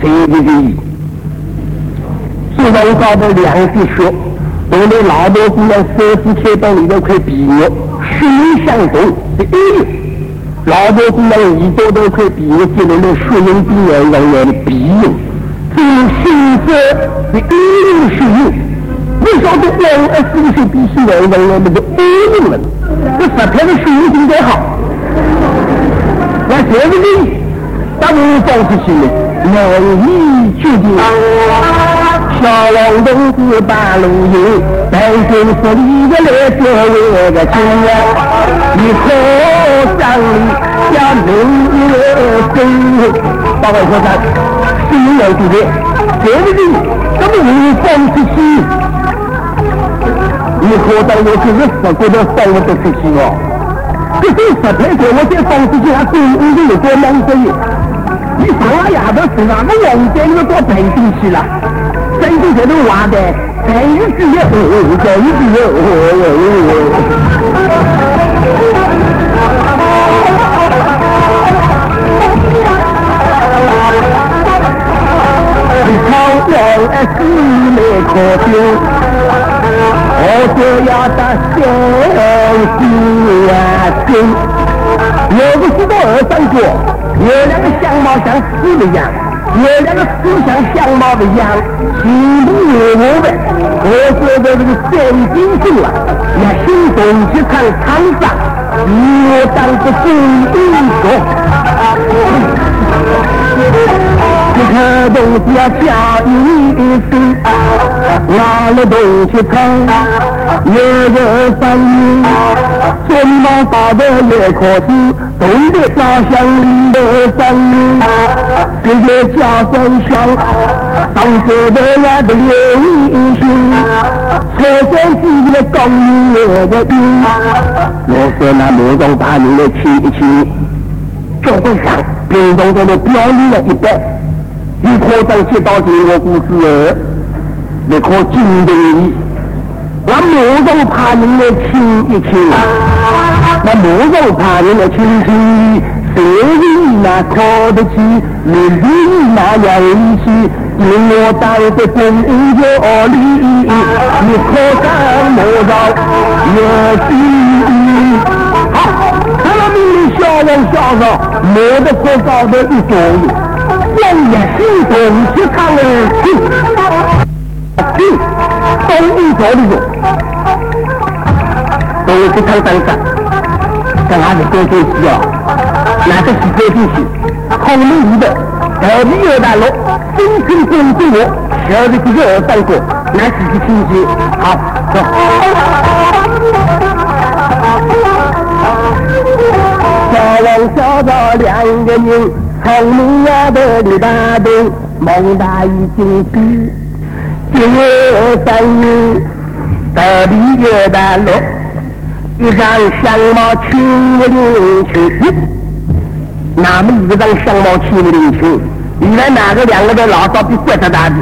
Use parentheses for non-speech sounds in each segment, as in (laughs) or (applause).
谁的的？自从搞的两滴血，我们老百姓在三四千到里头块皮肉，血影相同的一流。老百姓在一多多块皮肉，进入了。血影病人人员的皮肉，这种性质的一流血影，不晓得两二四岁必须人人员那个一流了，这十天的血影应该好。那这个人，当然放出去了，难以决定。小王同志把路引，带军十里的来救我个亲呀！你可上里下明月生，报告科长，新人主任，这个人怎么会放出去？你何当我就是十个都放不得出去哦？这是十天过，我再放出去，还中午就有多忙生你上了丫头身上，那王家又到北京去了。北京这都玩的，北京只有北京只有。你朝阳哎，是没可丢，我就要打小心啊！真，有个许多二三过，有两个相貌像死的样。有两个思想相貌的样，心不如我的。我觉得这个三金柱啊，要心动去看场上，以我当个最英雄。这个东西要叫一声，拿了东西看，有人反应，肩膀大的也可惜，懂得家乡里的反应，这个家乡乡，上学的那个刘英雄，车上自己的钢印个印，我说那莫让大人来亲一亲，桌子上平常中的表演了一半。你可当接到这个故事儿，你可敬佩那莫让怕人来亲一亲，那莫让怕人来亲亲，谁人那靠得起，你人那要义气，因我当的真有理，你可当莫让有心。好，看了命令，小王小少，莫得可搞的一作用。人也心动去看了，去去东一走的路，东一看山上，在哪里多东西哦？哪个是多东西？孔明一的，二里二大路，真正真正我，晓得这个二三个，是去亲戚。好，走。小王小赵两个人。从明呀的里大东，蒙大已经比今日三日得比月大路，一张相貌清灵清。那么一张相貌清灵清，原来哪个两个的老早比怪他大的？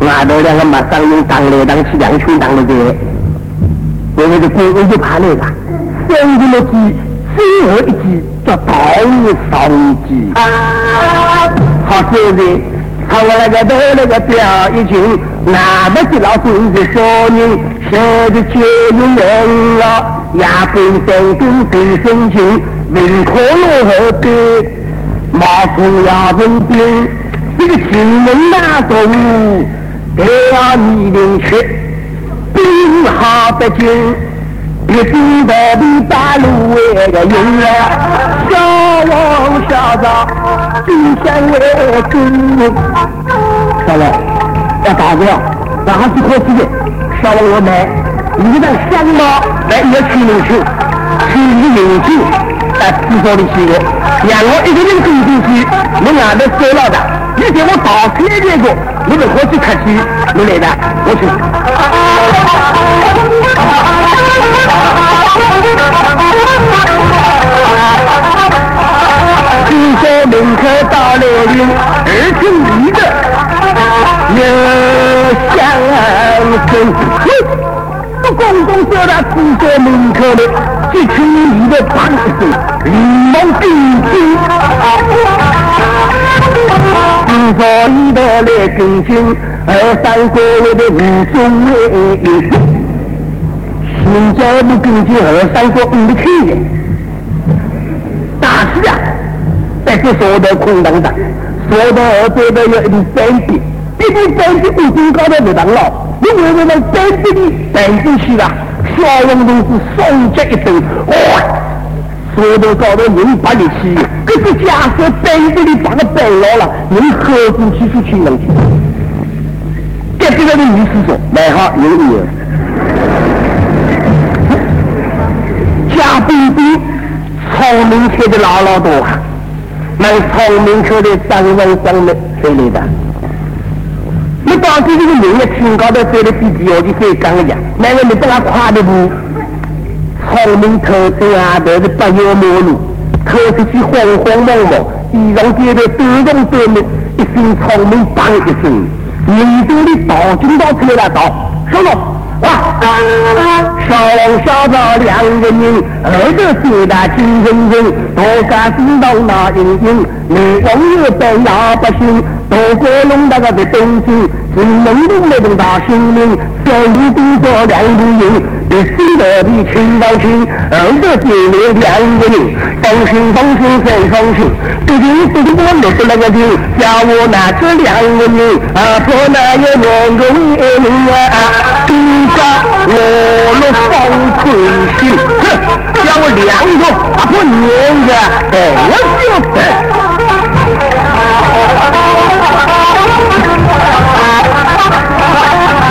外头两个马上用当来当去两群当了的，我们的官员就怕那个。生的了计，最后一计叫道义上计。好，现在看我那个头那个表一群，那么些老孙子少年，现在就有人了，也分分钟最深情，文科落后的，毛主要人兵，这个新闻大众都要你领去，兵好北京。一听到的大路外的音乐，小王小赵心想为君。小王要打掉，哪是可惜的？小王我买，你的相貌来一个取名去，取一个名字，来制造的起来，让我一个人走进去，你外头收了的，你给我打开这个，你们何去客气？你来的，我去。听说门口到了人，二听一的有相声，不公公叫他听说门口的。这群里的八岁，临摹兵军，之所以的来跟进二三国的五中卫，现在不跟进二三国五的去的，大事啊，在这说的空荡荡，说到二边的有一点三点，一点三点五中高的不当了。你为什么在这里带进去了？小龙同志双脚一蹬，哇！舌头高头人把力气，可是假设在这里把个摆牢了，人喝过去出去能去。这边的女士说：“买好有有。”贾冰冰聪明吃的老老多，那聪明吃的三文三的谁来的？你当时这个人的挺高的走的比条件再刚一样，那个你不拉快的步，聪明头子啊，都是不要马路，透出去慌慌忙忙，衣裳跌得抖动抖动，一声聪明梆一声，眼睛里倒金刀出来了，刀，收了。哇！小王小赵两个人，二个四大金人人，多干知道那英英，内王爷带老百姓，多过弄那个的东京，是农民那种大心灵，小五工作两个人。你心的比秦王亲，二个姐妹两个人，放心放心再放心，毕竟毕竟我落的那个地，叫我拿这两个人，啊，婆那有两个人啊，比较我落放亏心，哼，叫我两个阿婆娘家，哎，我就等。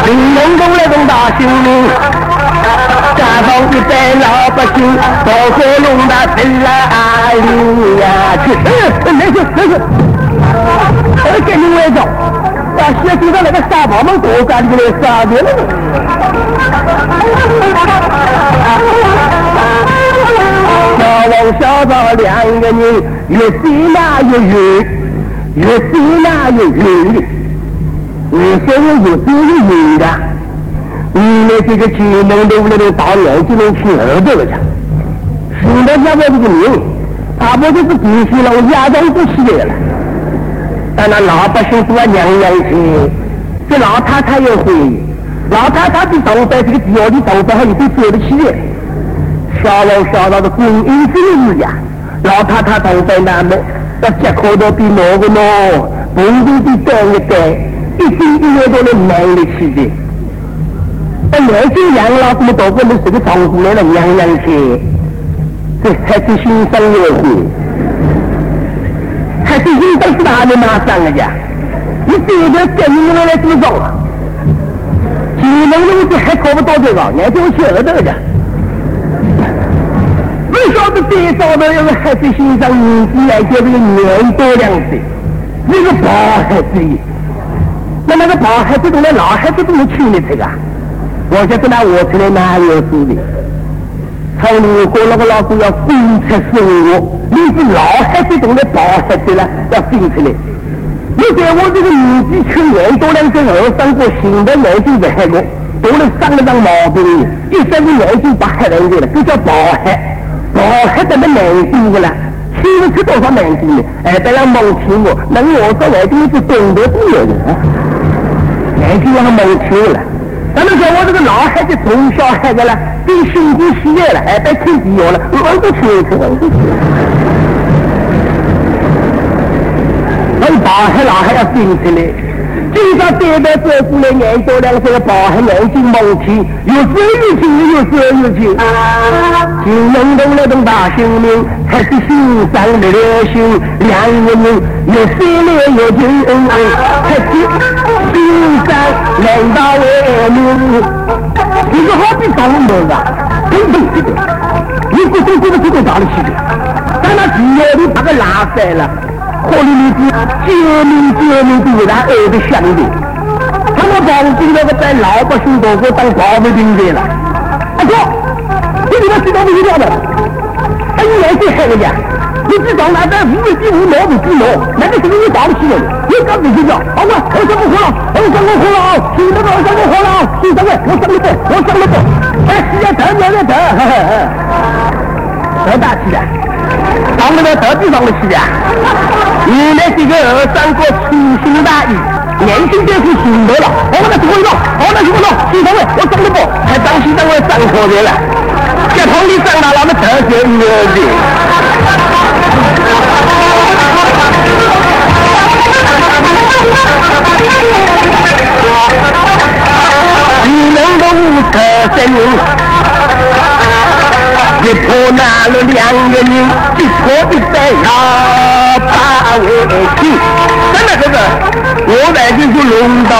林龙宫那种大心灵。家中一代老百姓，到河龙那城哪里呀去？哎，没事没事，我给你外走。把鞋丢到那个沙包门多干的来杀掉了。小王小赵两个人，越飞那越远，越飞那越远，越飞越飞越远的。你们这个金门的那个大娘就能去儿子了去，现在家的这个命，大伯就是必须了，我压根不起来了。但那老百姓都要娘娘去，这老太太也会，老太太比上班这个地里上班还有点走得起来。小王小到的婚姻之日呀，老太太上班难么？要接口到比哪个喏，工资比干一干，一斤一月都能忙得起的。那年轻养老这么多个人，这个长姑来了，娘娘去，这孩子心生也会，孩子应当是哪里马上了呀？你这个跟你们来怎么着啊？技能东西还考不到这个，年轻学得的。为晓得这早的要是孩子心上年纪来叫这个年多两岁，那个抱孩子，那那个抱孩子都来，老孩子都能去你这个。我晓得那我出来哪有事的？从如果那个老师要分出生活，你是老孩子懂得抱孩子了，要分出来。你在我这个年纪去年多两岁二三个新的眼睛不害过，多了生了张毛病，一生的眼睛不害人家了，这叫抱孩。抱孩怎么难听的了？听不出多少难听的，哎，不要蒙听我，那我这眼睛是懂得不了的，眼睛让蒙听了。那么说，我这个老孩子从小孩子了，变心地细腻了，哎，被听地要了，我不听去，我不听。那大孩老孩要听起来，经常对待照顾来，眼多两岁的大孩眼睛蒙听，有声有听，有声有听。金门东那种大心灵，还是心上的流星，两个人有心灵有情，还是。心山难道为民？你说好比当门啊，真正这个，你不懂这个这个哪里去的？但那只要你把个拉塞了，可里面是救命救命的为他爱的想的。他们房子那个在老百姓多过当保卫兵的了。阿哥，你怎么知道不知道的？哎，你来这害人家，你知道那在五位几五毛不几毛，那个是你搞不起的。你你干不睡觉？好了，我上我火了，我上我火了啊！听到没？我上我火了啊！听到没？我上你火，我上你火！哎，时间长，慢点等，多大气的？上那个到底上的气的？原来这个二三哥粗心大意，年轻就是行动了。我们来做一个，我来做一个，西长我上得不，还张西长我上火的了。这通你上了，那么特别牛逼。你能够可生一破拿了两个人，一破一百要把围起。真的这个，我来就是龙刀。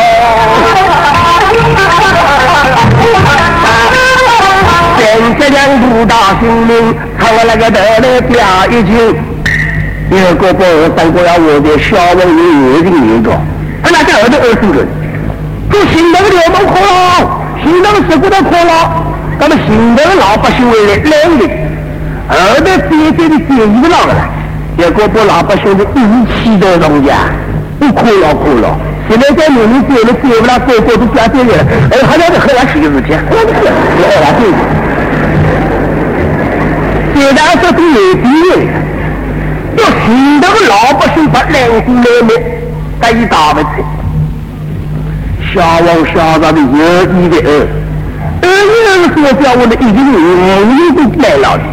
现在两不大心灵，唱了那个得来表一句，一个不三个要我的小王有的一个，他那个二的二十个。做行动的流氓可了，行动的事故都可了，咱们行动的老百姓为了两年，二代接接的接一个老了，结果把老百姓的义气都弄家，不可了可了。现在在农民接了接不了，个个都加接了，哎，还要得喝点稀事情，喝点稀，喝点稀。现在说是有敌人，要行动的老百姓把良心来灭，该一打不成。小王小赵的有意的二，二一二是叫我的已经无意的来了的。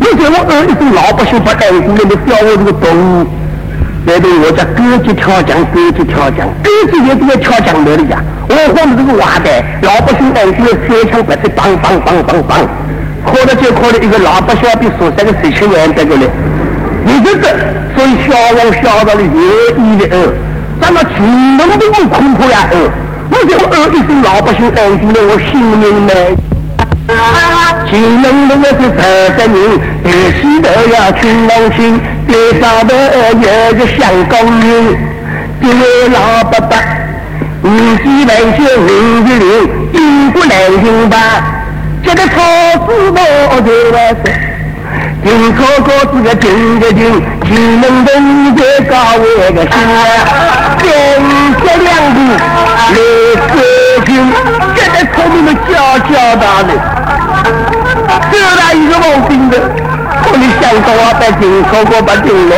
你叫我二一是老百姓把爱心来的叫我这个动物，来对我家各级跳江，各级跳江，各级也都要跳墙来的呀。我放的这个瓦袋，老百姓爱心三枪白子，梆梆梆梆梆，磕了就磕了一个老百姓比说三个十七万这个嘞。你这个，所以小王小赵的有意的二。咱们群农都不苦苦呀！呃，我叫二一是老百姓安心的，我心明呢。群农都是十三人，二喜都要群农心，最少的有个香港人，这位老伯伯，年纪万岁五十六，英国南京吧，这个草字头就万岁。金哥哥是个金的金，金门的你在高位个心啊，天下两地来收金，这在聪明的叫叫大的，这他一个毛病的，可你想到啊，把金哥哥把丢了，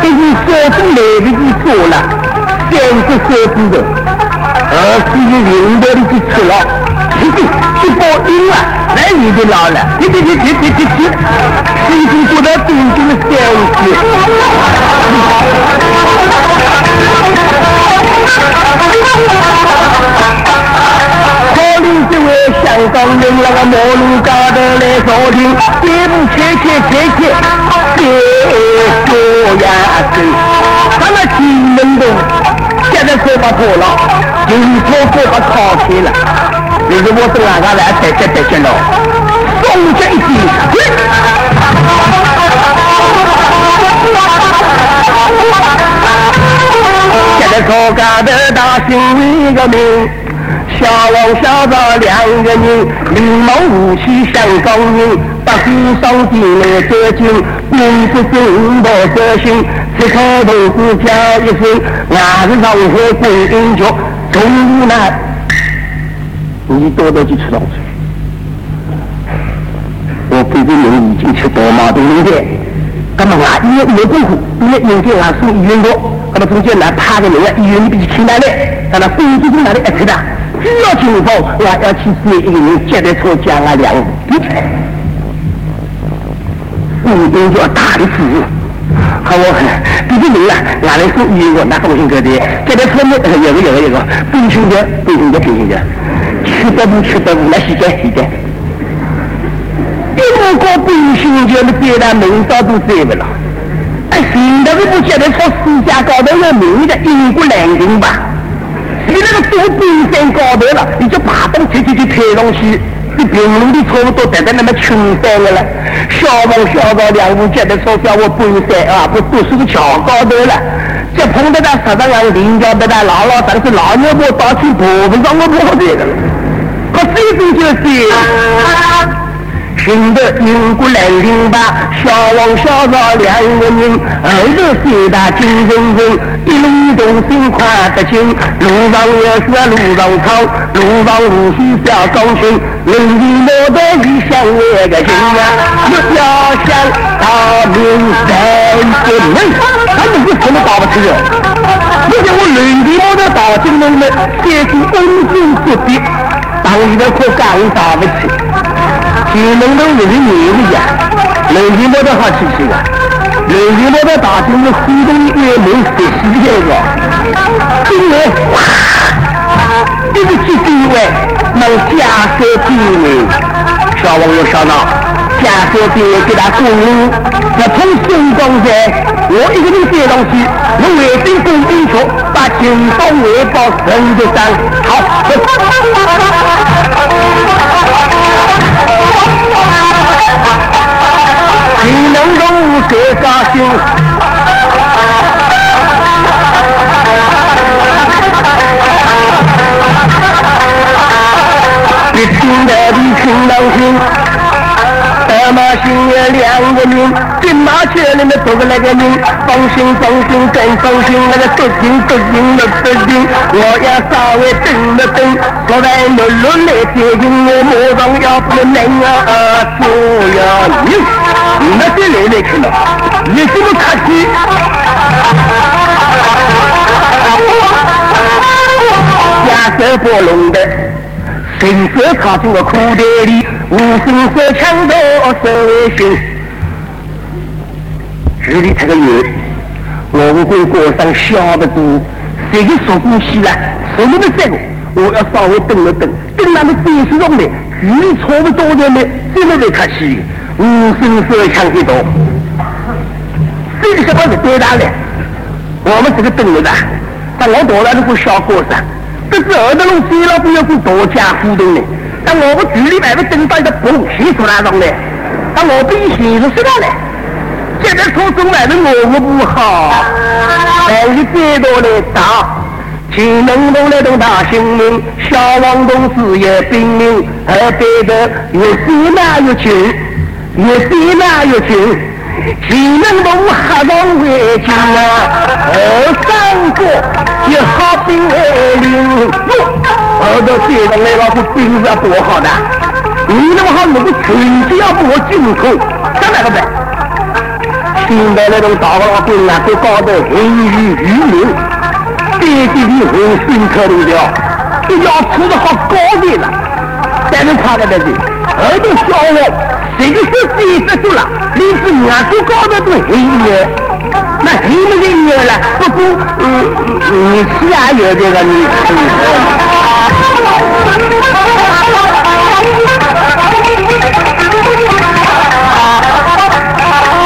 给你手中来不及说了，三个手指头，而是你领导的去吃了，去去报应了！来你就老了，你你你你你你你，已经做到顶级的消息。可能这位香港人那个马路高头来收听，也不切切切切，别说呀谁，他那金门的现在可把破了，银钞可把掏开了。就是我是哪个来带带带见了，送这一句，现在高家的大姓一个名，小王小赵两个人，礼貌武器香港人，把虎上进来得劲，名不正不德行，吃口豆腐叫一声，俺是上海归英雄，中午呢。你多多去吃东西。我给这人已经吃多毛多零件，那么啊，医院没功夫，医院零件啊送医院过，那么中间来趴个人啊，医院你必须请来的，让他工资从哪里一出的？只要情况，我要去接一个人接待车讲啊两五天，股东就要大的事，好我这个人啊，哪来送医院过？那个我姓哥的，接待车呢有个有个有个，冰兄弟，冰兄弟，冰兄弟。吃得不吃得不，那洗干洗干。第五个不行，就你别来明早都摘不了。哎，现在不晓得从世界高头有名的英国南京吧？你那个坐冰山高头了，你就爬登去去去抬东西，你平民的差不多待在那么青山的了。小王小赵两户接的说叫我冰山啊，不都是个桥高头了。就碰到那石头上领教的那老老实实老牛婆到处爬不上我跑的了。可这种就是，寻得云谷兰亭罢，小王小赵两个人，后头四大金圣人，一路同心跨得清。路上有诗，路上唱，路上无西小高情。龙地莫得一想爷个情啊，要想大明山进门，他们为怎么打不起？我叫我龙地莫得大金人了，写出英雄绝笔，他们现在可讲我打不起。就弄到我的眼里呀。人民没得好清醒的，人民没得打的是互动越没实施的样子。今年对不起各位，能加个地位。小王又小当，加个地位给他供应，那从新庄在，我一个人飞上去，我为兵供兵学，把金刀外包人的山。好。你能如何高兴？你听得比听到心。德马星有两个人，金马车里面坐个那个人，放心放心真放心，那个多紧多紧的多紧，我要稍微等了等，昨晚落落来接应我，马上要不能啊，做呀你，没得人没看到，你是不是卡西？下手不龙的，伸手插进我裤袋里，无声色抢夺我手里的。距离太远，我五官高深，笑不住。这就说不起了，我不的这个。我要稍微等了等，等他们电视上来，距离差不多了没？再来卡西。五星色枪一种，这个小伙子多大了？我们这个等的，但老大了是个小伙子，这是二德路第二不要是大家互动的，但我们局里买是等到一个不稀疏那的，但我被现是死了嘞。现在初中来的我我不好，但是最多的打，请能动来动大性命，小王同事也拼命，还对的越死那越情。越比那越久，前人从河上围进啊，后 (laughs) 三国又发兵来流络，后头街上那老多兵是多好的？你那么好弄个全家不进口？怎么怎么办？现在那种大老兵啊，都搞得人鱼鱼流，遍地里魂心可如了，这要吃得好高的了？在你看那里，耳朵消了。这个是解释住了，你是俺都搞的都黑的，那黑的人有了，不过嗯你是啊有这个你。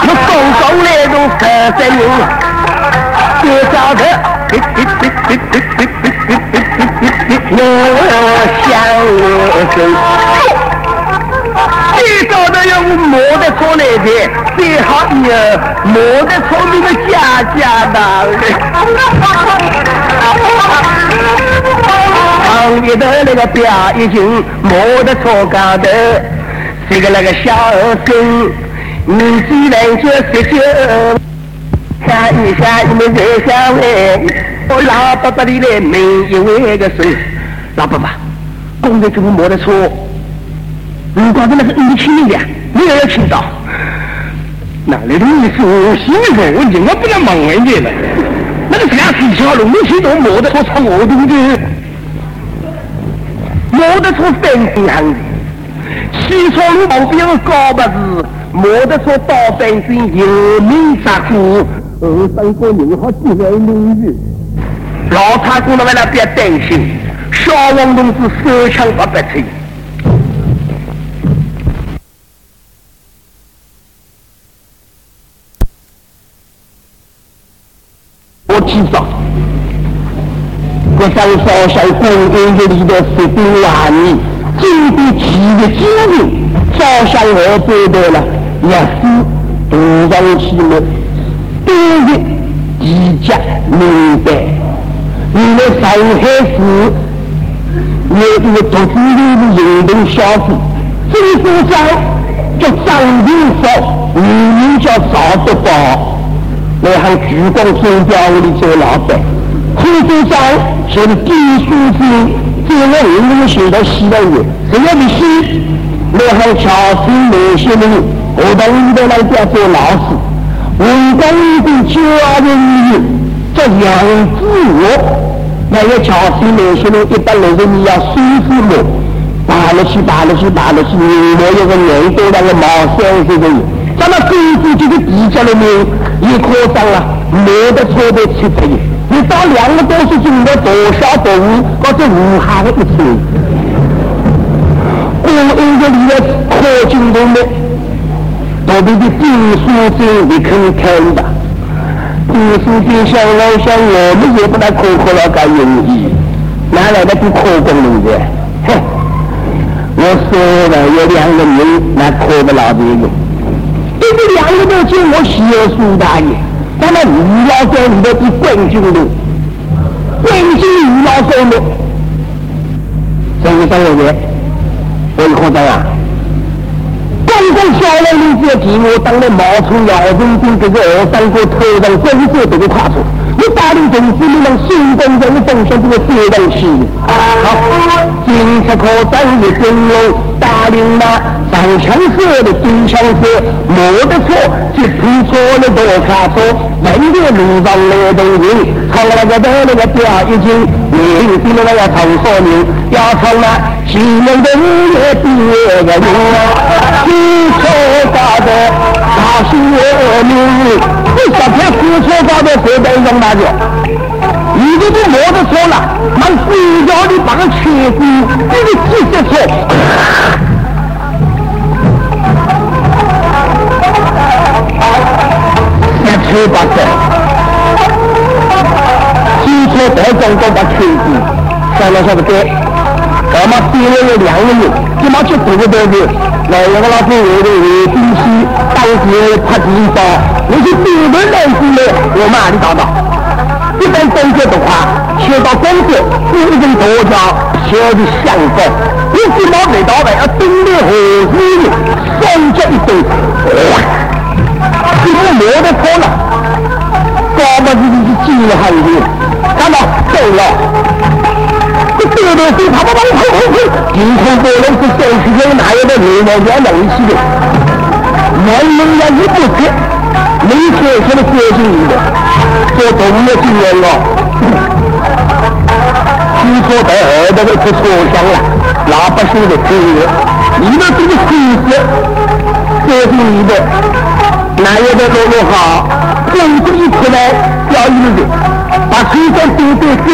我刚刚来从十三人，多少个？嘿嘿嘿嘿嘿嘿嘿嘿嘿嘿，我想我身。最早的要我摩托车来的，最好有摩托车那个家家的。旁边的那个表已经摩托车高头，这个那个小生，你既然就十九，看一下你们在想来，我老爸爸的来每一位个孙，老爸爸，公的这部摩托车。如果是那个你亲亲的，你也要请到。那里头你是我心里头，我宁可不能忙人家了。那个家是一条路，我心都磨得出出我的的，磨得出三斤行的。西昌路旁边的高八子，磨得出刀三斤，有名咋过？呃当过人好几年奴役。老太公他们那边担心，小王同志手枪不得逞。记着国防烧香总工的里头士兵万人中国企业精神照相我背的了历史东方希望第一集结明白你们上海市有这个独立的行动小组这个小组叫张定朝你名叫张德宝那行聚光钟表里做老板。胡组长是地书记，这个人物写到西南人，谁要你西？那行乔新那些人，我到里头来家做老师。文工的家人叫杨子我，那个乔新那些人一般来说你要舒服么？爬了去，爬了去，爬了去，我有个人多那个毛三岁的人，咱们工资就是地下里面也夸张了，没得错的七十亿，你到两个多是挣了多少动物，或者无下的一次，过一个里的可进的呢，到底的地书记你可以看的，地书记想来想我们也不能苛刻了干容易，哪来的不可功能的？哼。我说了有两个人，那可不老这个。这个两个都叫我小苏大爷，咱们吴老三里头的冠军的，冠军吴老三的，这个三个人，我有夸张啊！刚刚小来你只要替我当了冒充姚振兵这个二三哥头上真是这个跨出。你带领同志们能心动人奉献这个责任心。好，警察科长的尊荣，带领那上枪手的顶枪手，没得错，只听错了多卡错，人家路上来的人，从那个到那个表一经，明天那个要唱说明，要唱那西门的五月第二个人啊，警察大的大新闻。这小天火车高的设备用大的，一个都摸得错了，蛮鬼叫的把个车子，这个直接错。车带中都把车子，上了下不对，干嘛点了有两个人，干嘛去堵个东西？来，那个老婆为了为东西，当时拍地方，那些别人来说呢，我们哪里找到？一般动作的话，学到工作，一人多讲，学的相反。你只毛没到位，要盯得合适的，双脚一蹬，这个摸得破了，搞把自己是惊了一点，看到走了。这对对对，他不把我吼吼吼！今天不能是小区里哪有的流氓家能起的？男人家一不接，没钱现在接近你的，做动物经验了。听说在二那个去车厢了，老百姓的资源，你们这个损失，接近你的，哪有的路路好？工资一出来，要一个把车厢丢丢丢。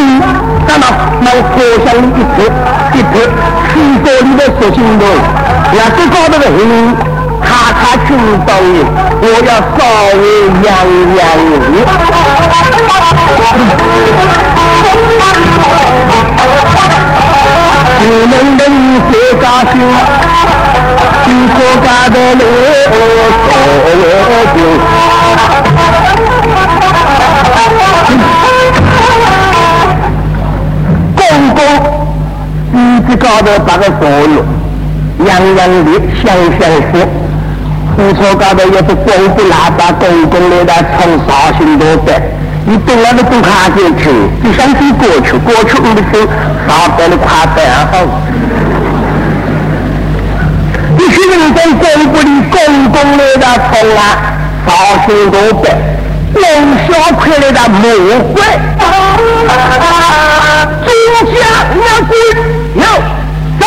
那么，往车厢里一推，一推，汽车里的说行动，那最高的个人，咔咔听到你，我要稍微养养你。你们的一些高兴，听说公公，鼻子高头打个左右，洋洋的香香说，火车高头也是广播喇叭，公公来在唱绍兴多的，你等那个都看进去，就想起过去，过去我的手上班的快办好。你去人在广播里公公来在唱啊，绍兴多的，龙小快来的魔鬼。中下两军要走。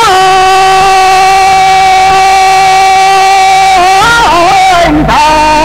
王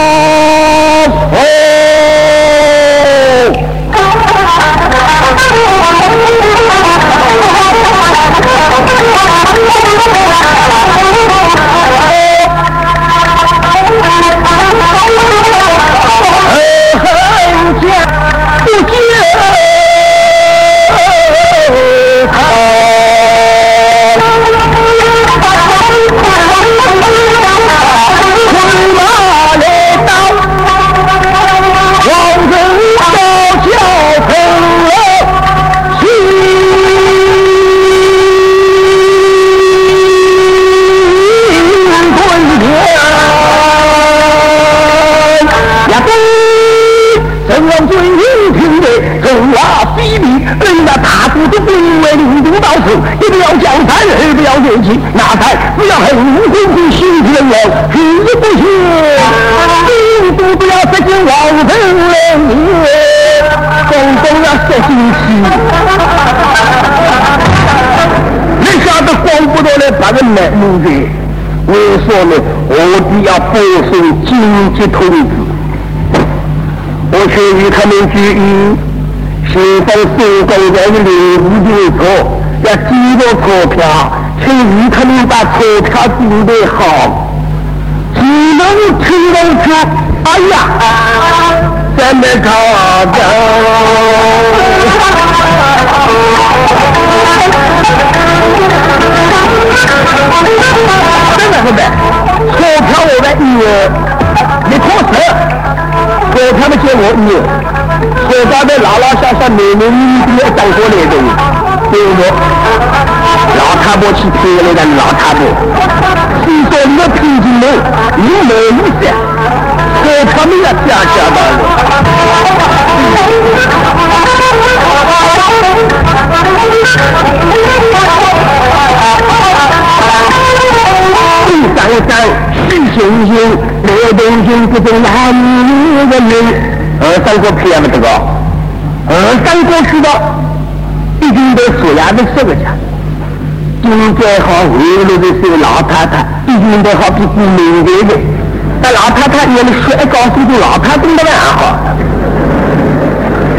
的要保守经济统治。我劝与他们注意，先锋手工在的领物的错，要记着钞票，请与他们把钞票准备好。只能听到说，哎呀，怎么搞的？真的是的，钞票我的一，你可是。我他们见我女，所到的老老小小、男男女女都长过来的，对不？老太婆去骗那个老太婆，虽说没骗进门，你没意思，所他们要加加的。三是星星，六东星不中男女人民。二三个骗了这个，二三个知道，已经在说牙的说个家。今天好回来的是老太太，毕竟在好比不明白的。但老太太原来说一告诉你老太太的蛮好。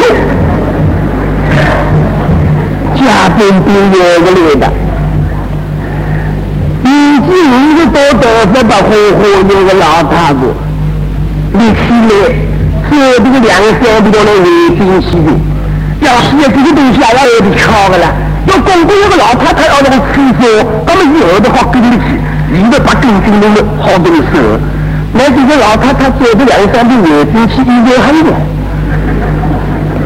(laughs) 家边边有个来的。你五十多多少把活活有个老太婆，你起来，这这个两三不多来围进去的，要是这个东西啊，要有点巧的了。要公公有个老太太要那个厕所，那么以后的话跟得起，你的把根筋弄得好东西。那这个老太太做的两三步围进去，应该很远。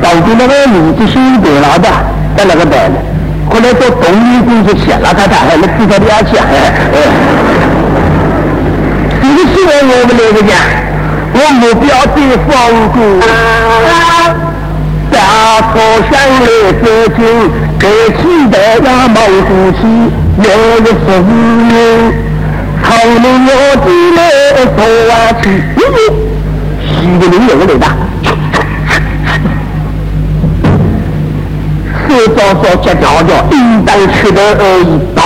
到底那个女的心得了的，在那个办的。后来做动力工作去，那他他还能知道点钱？这个时候我们那个讲，我目标的房子，大草山来走进，该起的呀忙不起，有个十五年，草林要进来做啊去，西个林有个来的。多少少家条条，应当吃得而已到。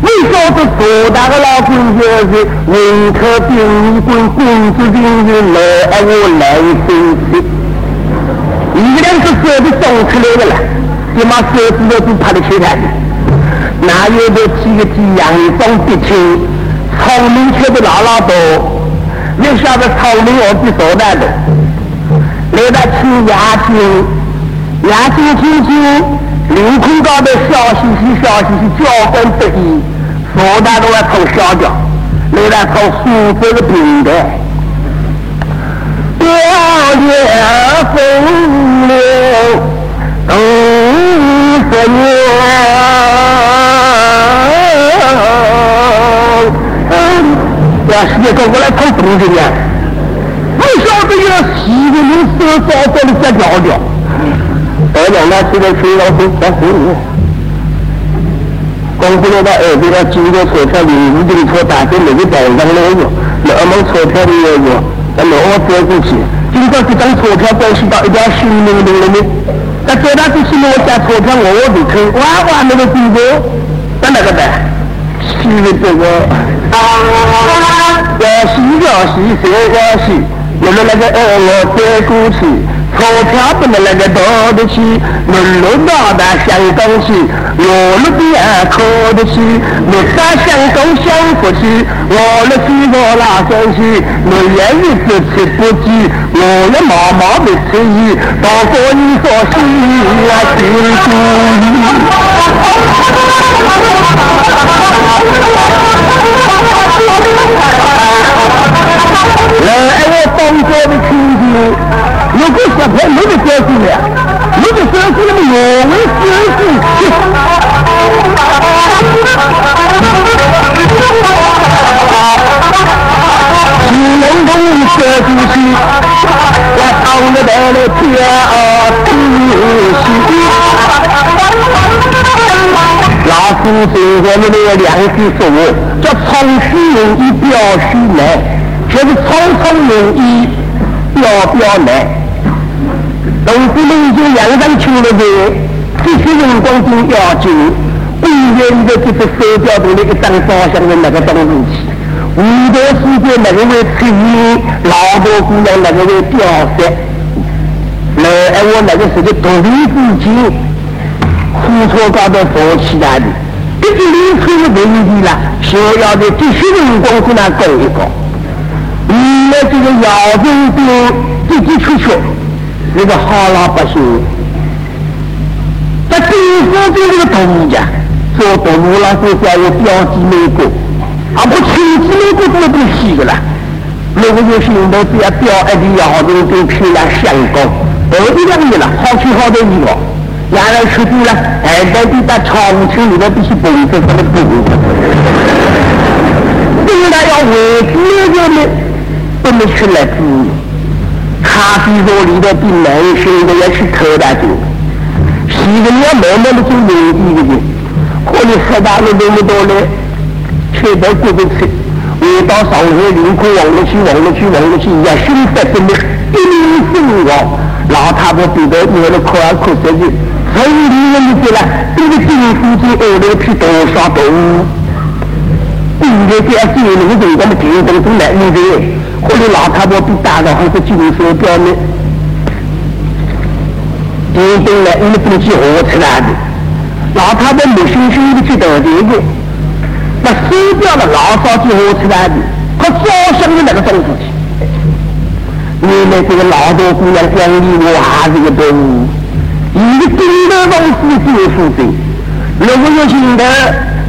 为啥子多大的老公就是宁可兵棍棍子兵是来而我来生气？一个两个手都送出来的了，起码手指头都拍得起来的。哪有的几个几样装的清？聪明吃的老老多，你晓得聪明我比多大的？来到吃牙签。眼睛清清，凌空高的笑嘻嘻，笑嘻嘻，娇惯得意，说大都要从小脚，来来从苏州的平台，表演风流五十年，要时间过过来从东这边，不晓得要西的人手早早的在调调。 တော်ကြောင့်လားရှိတဲ့ရှိတော့ဟုတ်သတ်ဘူးကွန်ပျူတာအဲဒီကကြီးတဲ့ဆိုချက်ကြီးဒီလိုထွက်တာတဲ့လေတိုင်တယ်လို့လောအမောဆိုချက်ကြီးရောအဲ့လိုအော်ပြောကြည့်ချင်းဒီကကတန်းဆိုချက်ပေါ်ရှိတာအကြရှိနေတယ်လို့တကယ်တော့ရှိလို့ချက်ဆိုချက်ကိုဒီခွာဝါနေလို့ဒီကိုတနကတည်းရှိနေတယ်ကောအာရှိရောရှိစေရရှိလောလောကအဲငေါ်တဲ့ကူစီ 钞票不能那个多得起，门路大的想东西，我路边靠得起，路上想东想不起，我了西我哪想起，我愿意只吃不饥，我要毛毛的吃衣，大哥你说心啊心注意。来，我当家的亲戚。如果小朋友没得关系的，没得关系，那么我为关系去。新龙东社主席，我到个带来表弟老师最后的那个两句说话，叫从虚容易表虚难，就是从从容易表表难。同志们已经两上去了的，这些人光都要紧，为了的这个手表中的一张照相的那个东西。五代时间那个为出现老多姑娘那个为表色，来哎我那个是个独立自己，苦错高头放弃他的，毕竟离开了问题了，想要的继续人光跟他搞一搞。你们这个姚兵兵自己出去， 那个好老百姓，在地方的这个东家做动物了，是叫我标记美国。啊，不亲子那个都不稀个了，那个就行头只要表一点要多都漂亮相公，多一两年了，好吃好多地方，原来吃多了，哎，到底在长城里头必须蹦出什么步？(laughs) 现在要维持那个呢，不能吃来煮，咖啡桌里头比男生都要去偷大酒，洗个要慢慢的做内地的人，可能喝大了那么多呢。吃到各种吃，回到上海林口望过去望过去望过去，也心在这里一脸生活。老太婆对着你那哭啊哭死的，所以你们就觉得这个政府就饿了去多少动物？应该这样子，那个人我们电动都来应对，或者老太婆比大的还是金手表呢？电动来，你们东西何出来的？老太婆没心心的去到这个。那收掉了老早就活出来的，可照相的那个东西，你们这个老多姑娘讲理哇，这个动物，一个顶头东西就负责。如果有心的，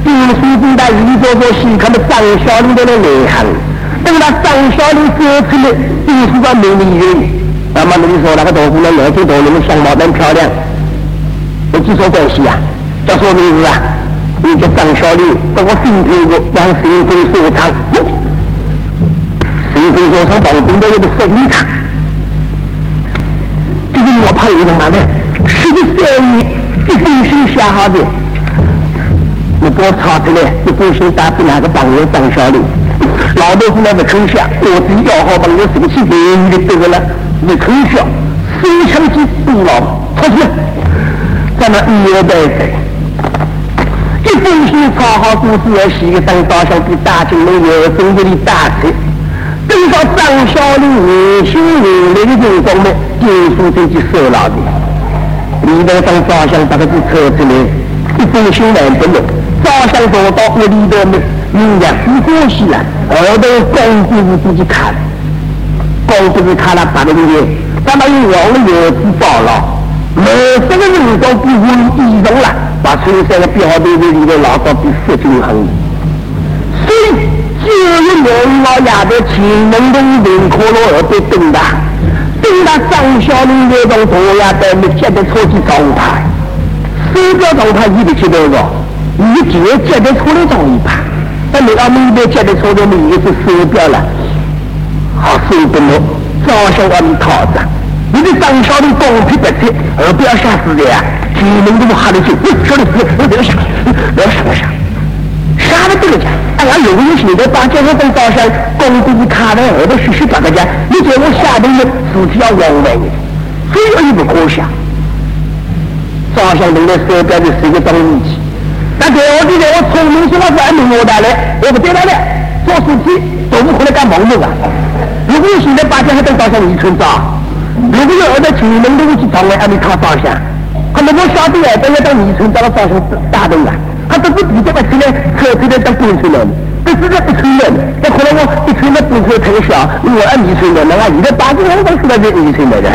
顶书顶到一做做戏，他们张小林都来内行。等到张小林走出来，顶书到美丽人，那么你说那个大姑娘年轻大，那么相貌真漂亮，有几说关系呀？叫什么名字啊？你叫张小林，把我心头个往心中所藏，心中所藏当中的一个深藏。这个我怕有人嘛呢？十三年一封信写好的，你给我抄出来，一封信打给哪个朋友张小林？老豆腐那不肯写，我自己要好把我生气给你的得了，不肯写，非常之不牢，出去，咱们一月代代。一封信抄好，故事要写一张照相，给大金门有中国的大车。等到张小林年轻人那个情况呢，电书就去收了的。里头张照相把它给扯出来，一封信来不了。照相做到屋里头呢，人家不欢喜了，后头光顾着自己看，光顾着看了八个月，咱们又忘了儿子报了。每这个人都不会移动了，把村山的标队在里头拉到第四军行。所以九月六老爷的前门东林可罗二被等的，等到张小林那种大爷在没接的出去状态，手表状态一直去那个，一接接的出来找一盘没到没得接的出来，你也是手表了，好手不了，照相把你套。你的张小林光皮白菜，而不要吓死的呀！天门都喊得去，小林，我不要吓，不要吓，不要吓，吓得不能讲。哎呀，有个有现在把这个灯照相，光顾你卡在耳朵，虚虚八个家，你叫我吓的呢，尸体要往外的，非要你不可想。照相灯的手表就是一个东西，但第二点呢，我聪明些，我是按明我带来，我不对他的，做事情都不可能干蒙蒙啊！如果有现在把这个灯照相，你存照。如果有二代亲人都去找我，还没他照相，他们我晓得哎，等要到宜春找个照相打灯啊，他都是比这个出来，车子来当工程人，都是在不承认。那后来我一村的工程太小，我按宜春人，那俺现在八个人都是在这宜春来的。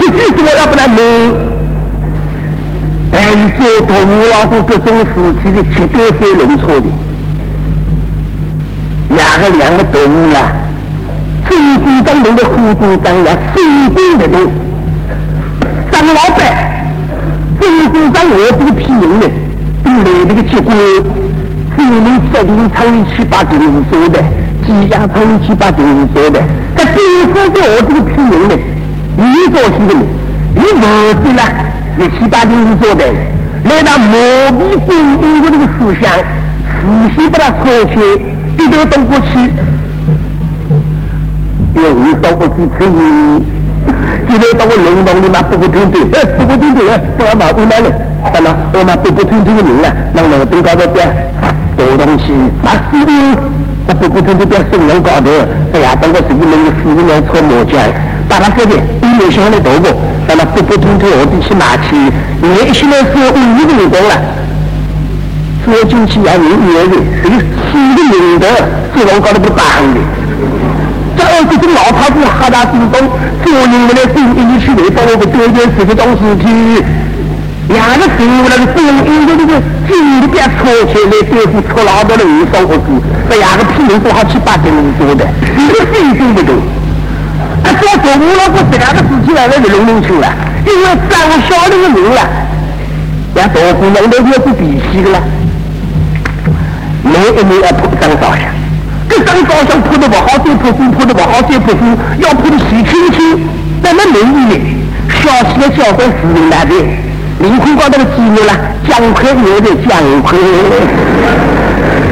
你记住我要不然你，哎，做动物老虎各种事情的绝对是认错的，两个两个动物啊。非主张人的副主张要随便的多，张老板，非主张我这个批人呢，对来这个结果，只能责令厂里去把这个做的，几家从七八九岁的，这第四个我这个批人的，你做起的，你目的呢？你七八九岁的，来到毛笔精英的这个思想，仔细把它拆开，一头动过去，有一到我去吃你，今天到我龙洞里嘛，不不听对，哎，不不听对，不要马虎来了，完了，我嘛不不听这个人了，那我都搞到边，多东西，那死的。不不听这边生人高头，哎呀，等我自己能够四十年搓磨起来，把他这边一年下来多过，让他不不听这我地去拿去，你现在是五个人工了，说进去要五月的，这个四个人的，这种搞得不办的。这二十个老太子哈达主动，做人们的心一起来帮我们做点这个东西去。两个生物那个生物因为那个经典搓起来对付搓老多的五生活子，这两个屁人不好七八斤多的，一个星星不多。(laughs) 啊，做做五老子这两个事情来了就弄弄去了，因为长小的人了，连大姑娘都要是脾气的了。每一年要扑张照相，这张照相铺的不好再扑夫，扑的不好再扑夫，要扑的洗清清，在那美丽小气的交关死人来的。领空高头的肌肉啦，姜块有点姜块，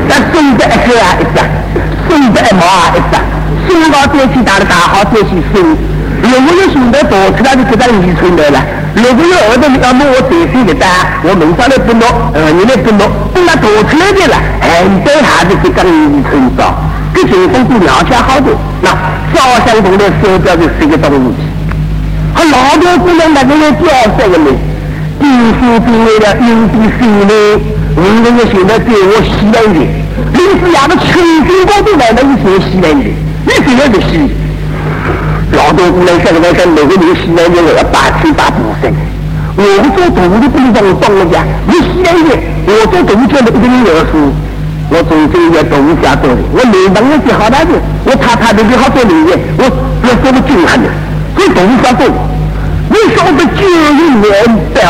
但身子一个啊一只，身子一毛啊一只，身高再起大的大好再起身，如果有胸的多出来就给他遗传的了。如果有儿子要弄我再生的单，我明早来不弄，呃，你来不弄，等他多出来的了，还得还是给他遗传上，给情况比苗家好的。那照相中的手表就是一个东西，和老多姑娘那个要交这个呢。地府兵为了营地生呢，为了要现在对我洗脸的，临时压个清军高都来了一些洗脸的，你这样子洗，老多姑娘现在想每个人洗脸的我要八千八补身，我做动物的不能让我帮人家，你洗脸的，我做动物家的一个人要输，我做这个独家做的，我没当那些好大的，我踏踏实实好做人的，我我做的精悍的，做独家做。你晓得九一年表，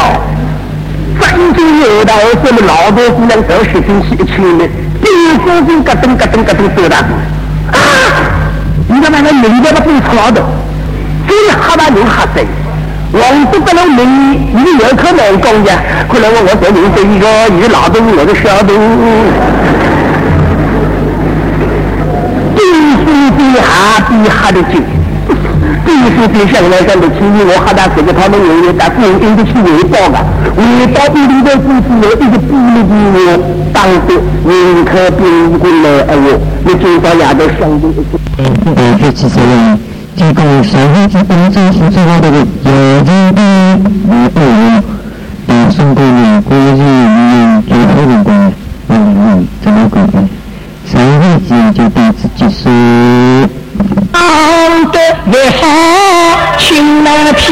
三军有道，什么老多姑娘都十星期一去的，兵夫兵咯噔咯噔咯噔走大步，啊！你看那个女的都不错的，最吓大人吓死。王不得了名，你有可能讲的，可能我我这里是一个一个老东，我的小东，兵夫兵哈比哈的紧。必须比向来讲的轻易，我喊他这个他们有有但不应该去回报的，回报一定在自己有一个不利的我当的宁可兵过来哎呦，你最少也得相信一些。嗯，对，这其实呢，提供社会资本主义最好的有利的与恶用，把中国人国人民最后的光嗯嗯，怎么搞的？社会主义就对自己说。好的也好，情难平。